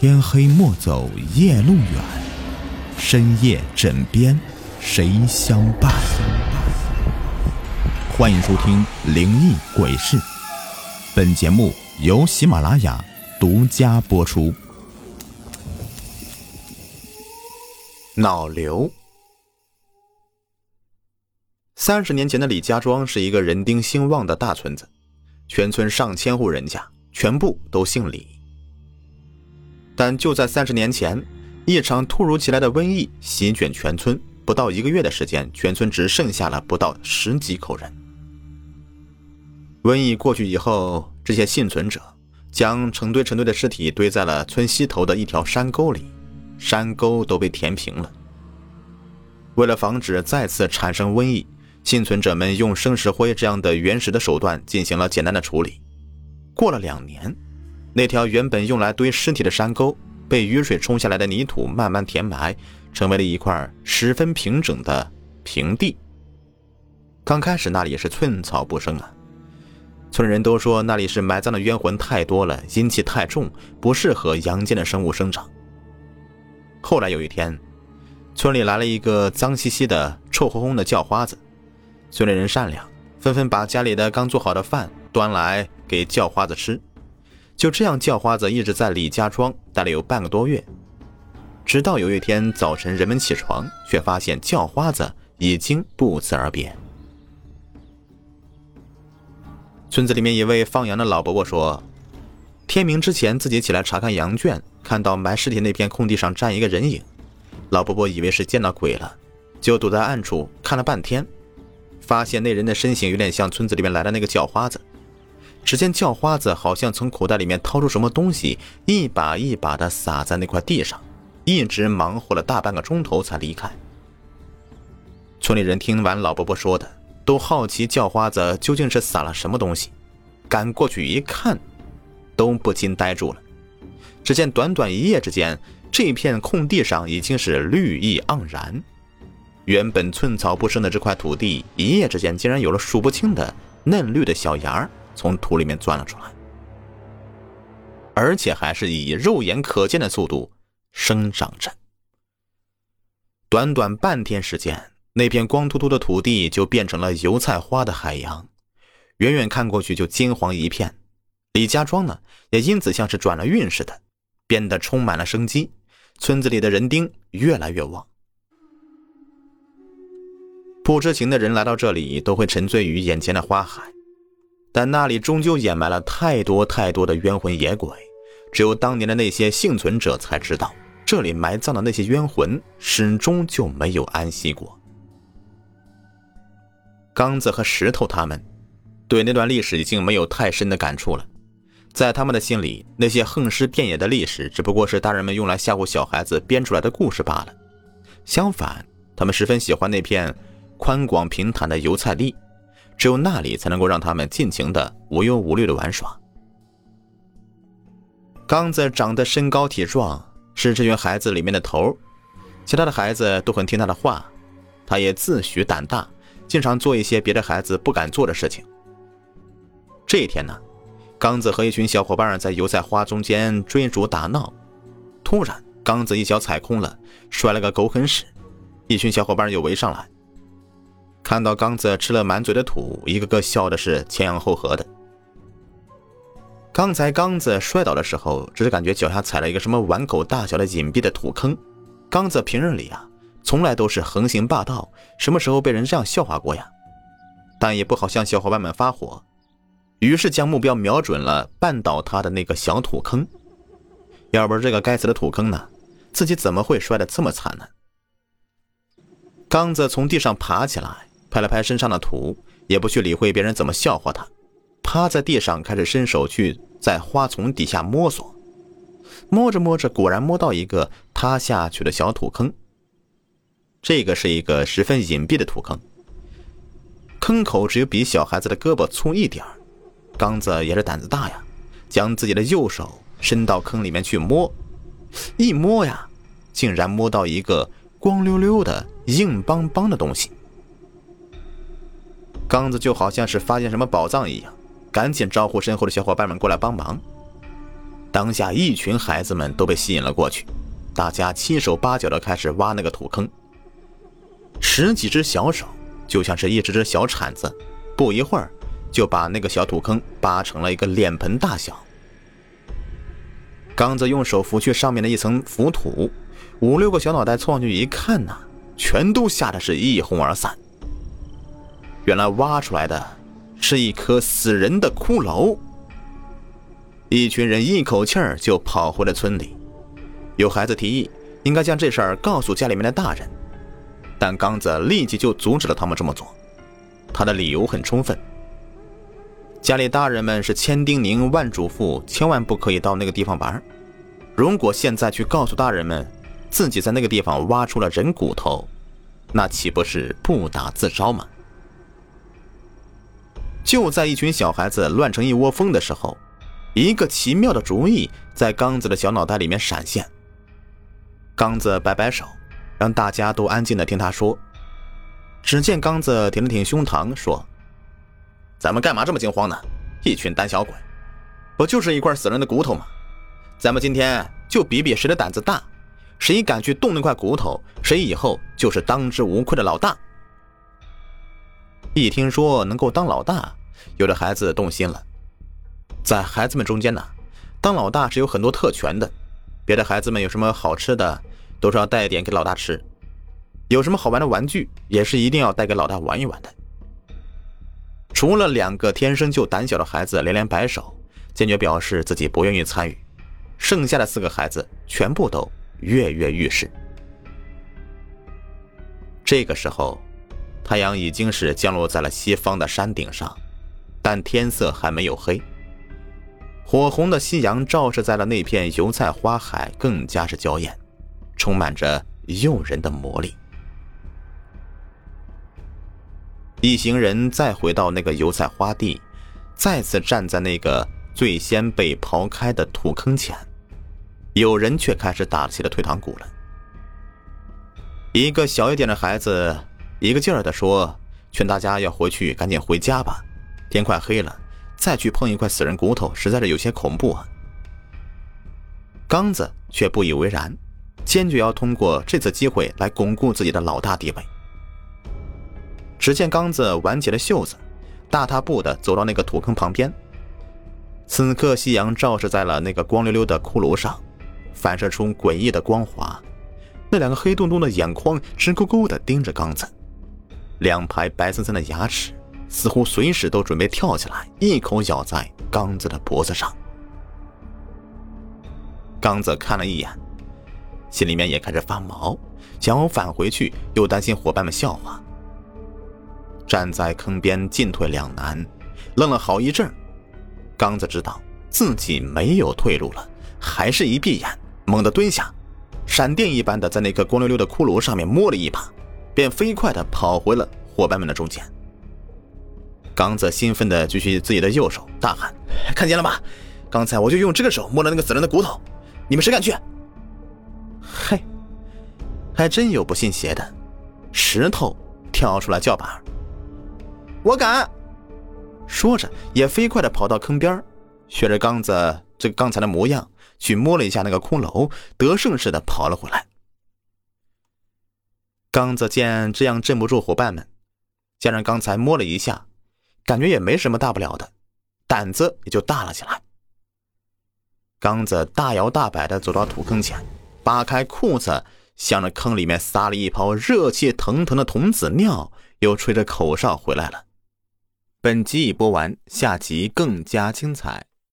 天黑莫走夜路远，深夜枕边谁相伴？欢迎收听《灵异鬼事》，本节目由喜马拉雅独家播出。脑瘤。三十年前的李家庄是一个人丁兴旺的大村子，全村上千户人家，全部都姓李。但就在三十年前，一场突如其来的瘟疫席卷全村，不到一个月的时间，全村只剩下了不到十几口人。瘟疫过去以后，这些幸存者将成堆成堆的尸体堆在了村西头的一条山沟里，山沟都被填平了。为了防止再次产生瘟疫，幸存者们用生石灰这样的原始的手段进行了简单的处理。过了两年。那条原本用来堆尸体的山沟，被雨水冲下来的泥土慢慢填埋，成为了一块十分平整的平地。刚开始那里也是寸草不生啊，村人都说那里是埋葬的冤魂太多了，阴气太重，不适合阳间的生物生长。后来有一天，村里来了一个脏兮兮的、臭烘烘的叫花子，村里人善良，纷纷把家里的刚做好的饭端来给叫花子吃。就这样，叫花子一直在李家庄待了有半个多月，直到有一天早晨，人们起床，却发现叫花子已经不辞而别。村子里面一位放羊的老伯伯说：“天明之前，自己起来查看羊圈，看到埋尸体那片空地上站一个人影。老伯伯以为是见到鬼了，就躲在暗处看了半天，发现那人的身形有点像村子里面来的那个叫花子。”只见叫花子好像从口袋里面掏出什么东西，一把一把的撒在那块地上，一直忙活了大半个钟头才离开。村里人听完老伯伯说的，都好奇叫花子究竟是撒了什么东西，赶过去一看，都不禁呆住了。只见短短一夜之间，这片空地上已经是绿意盎然，原本寸草不生的这块土地，一夜之间竟然有了数不清的嫩绿的小芽儿。从土里面钻了出来，而且还是以肉眼可见的速度生长着。短短半天时间，那片光秃秃的土地就变成了油菜花的海洋，远远看过去就金黄一片。李家庄呢，也因此像是转了运似的，变得充满了生机。村子里的人丁越来越旺。不知情的人来到这里，都会沉醉于眼前的花海。但那里终究掩埋了太多太多的冤魂野鬼，只有当年的那些幸存者才知道，这里埋葬的那些冤魂始终就没有安息过。刚子和石头他们对那段历史已经没有太深的感触了，在他们的心里，那些横尸遍野的历史只不过是大人们用来吓唬小孩子编出来的故事罢了。相反，他们十分喜欢那片宽广平坦的油菜地。只有那里才能够让他们尽情的无忧无虑的玩耍。刚子长得身高体壮，是这群孩子里面的头其他的孩子都很听他的话，他也自诩胆大，经常做一些别的孩子不敢做的事情。这一天呢，刚子和一群小伙伴在油菜花中间追逐打闹，突然刚子一脚踩空了，摔了个狗啃屎，一群小伙伴又围上来。看到刚子吃了满嘴的土，一个个笑的是前仰后合的。刚才刚子摔倒的时候，只是感觉脚下踩了一个什么碗口大小的隐蔽的土坑。刚子平日里啊，从来都是横行霸道，什么时候被人这样笑话过呀？但也不好向小伙伴们发火，于是将目标瞄准了绊倒他的那个小土坑。要不是这个该死的土坑呢，自己怎么会摔得这么惨呢？刚子从地上爬起来。拍了拍身上的土，也不去理会别人怎么笑话他，趴在地上开始伸手去在花丛底下摸索，摸着摸着，果然摸到一个塌下去的小土坑。这个是一个十分隐蔽的土坑，坑口只有比小孩子的胳膊粗一点刚子也是胆子大呀，将自己的右手伸到坑里面去摸，一摸呀，竟然摸到一个光溜溜的、硬邦邦的东西。刚子就好像是发现什么宝藏一样，赶紧招呼身后的小伙伴们过来帮忙。当下一群孩子们都被吸引了过去，大家七手八脚的开始挖那个土坑。十几只小手就像是一只只小铲子，不一会儿就把那个小土坑扒成了一个脸盆大小。刚子用手拂去上面的一层浮土，五六个小脑袋凑上去一看呐，全都吓得是一哄而散。原来挖出来的是一颗死人的骷髅。一群人一口气儿就跑回了村里。有孩子提议，应该将这事儿告诉家里面的大人，但刚子立即就阻止了他们这么做。他的理由很充分。家里大人们是千叮咛万嘱咐，千万不可以到那个地方玩。如果现在去告诉大人们，自己在那个地方挖出了人骨头，那岂不是不打自招吗？就在一群小孩子乱成一窝蜂的时候，一个奇妙的主意在刚子的小脑袋里面闪现。刚子摆摆手，让大家都安静的听他说。只见刚子挺了挺胸膛，说。咱们干嘛这么惊慌呢？一群胆小鬼，不就是一块死人的骨头吗？咱们今天就比比谁的胆子大，谁敢去动那块骨头，谁以后就是当之无愧的老大。一听说能够当老大，有的孩子动心了。在孩子们中间呢，当老大是有很多特权的，别的孩子们有什么好吃的，都是要带一点给老大吃；有什么好玩的玩具，也是一定要带给老大玩一玩的。除了两个天生就胆小的孩子连连摆手，坚决表示自己不愿意参与，剩下的四个孩子全部都跃跃欲试。这个时候，太阳已经是降落在了西方的山顶上，但天色还没有黑。火红的夕阳照射在了那片油菜花海，更加是娇艳，充满着诱人的魔力。一行人再回到那个油菜花地，再次站在那个最先被刨开的土坑前，有人却开始打起了退堂鼓了。一个小一点的孩子一个劲儿的说：“劝大家要回去，赶紧回家吧，天快黑了，再去碰一块死人骨头，实在是有些恐怖啊。”刚子却不以为然，坚决要通过这次机会来巩固自己的老大地位。只见刚子挽起了袖子，大踏步的走到那个土坑旁边。此刻夕阳照射在了那个光溜溜的骷髅上，反射出诡异的光华。那两个黑洞洞的眼眶直勾勾的盯着刚子，两排白森森的牙齿似乎随时都准备跳起来，一口咬在刚子的脖子上。刚子看了一眼，心里面也开始发毛，想要返回去，又担心伙伴们笑话。站在坑边进退两难，愣了好一阵刚子知道自己没有退路了，还是一闭眼，猛地蹲下，闪电一般的在那个光溜溜的骷髅上面摸了一把，便飞快的跑回了伙伴们的中间。刚子兴奋的举起自己的右手，大喊：“看见了吗？刚才我就用这个手摸了那个死人的骨头，你们谁敢去？”嘿，还真有不信邪的，石头跳出来叫板。我敢！说着，也飞快的跑到坑边，学着刚子这刚才的模样，去摸了一下那个骷髅，得胜似的跑了回来。刚子见这样镇不住伙伴们，加上刚才摸了一下，感觉也没什么大不了的，胆子也就大了起来。刚子大摇大摆的走到土坑前，扒开裤子，向着坑里面撒了一泡热气腾腾的童子尿，又吹着口哨回来了。本集已播完，下集更加精彩。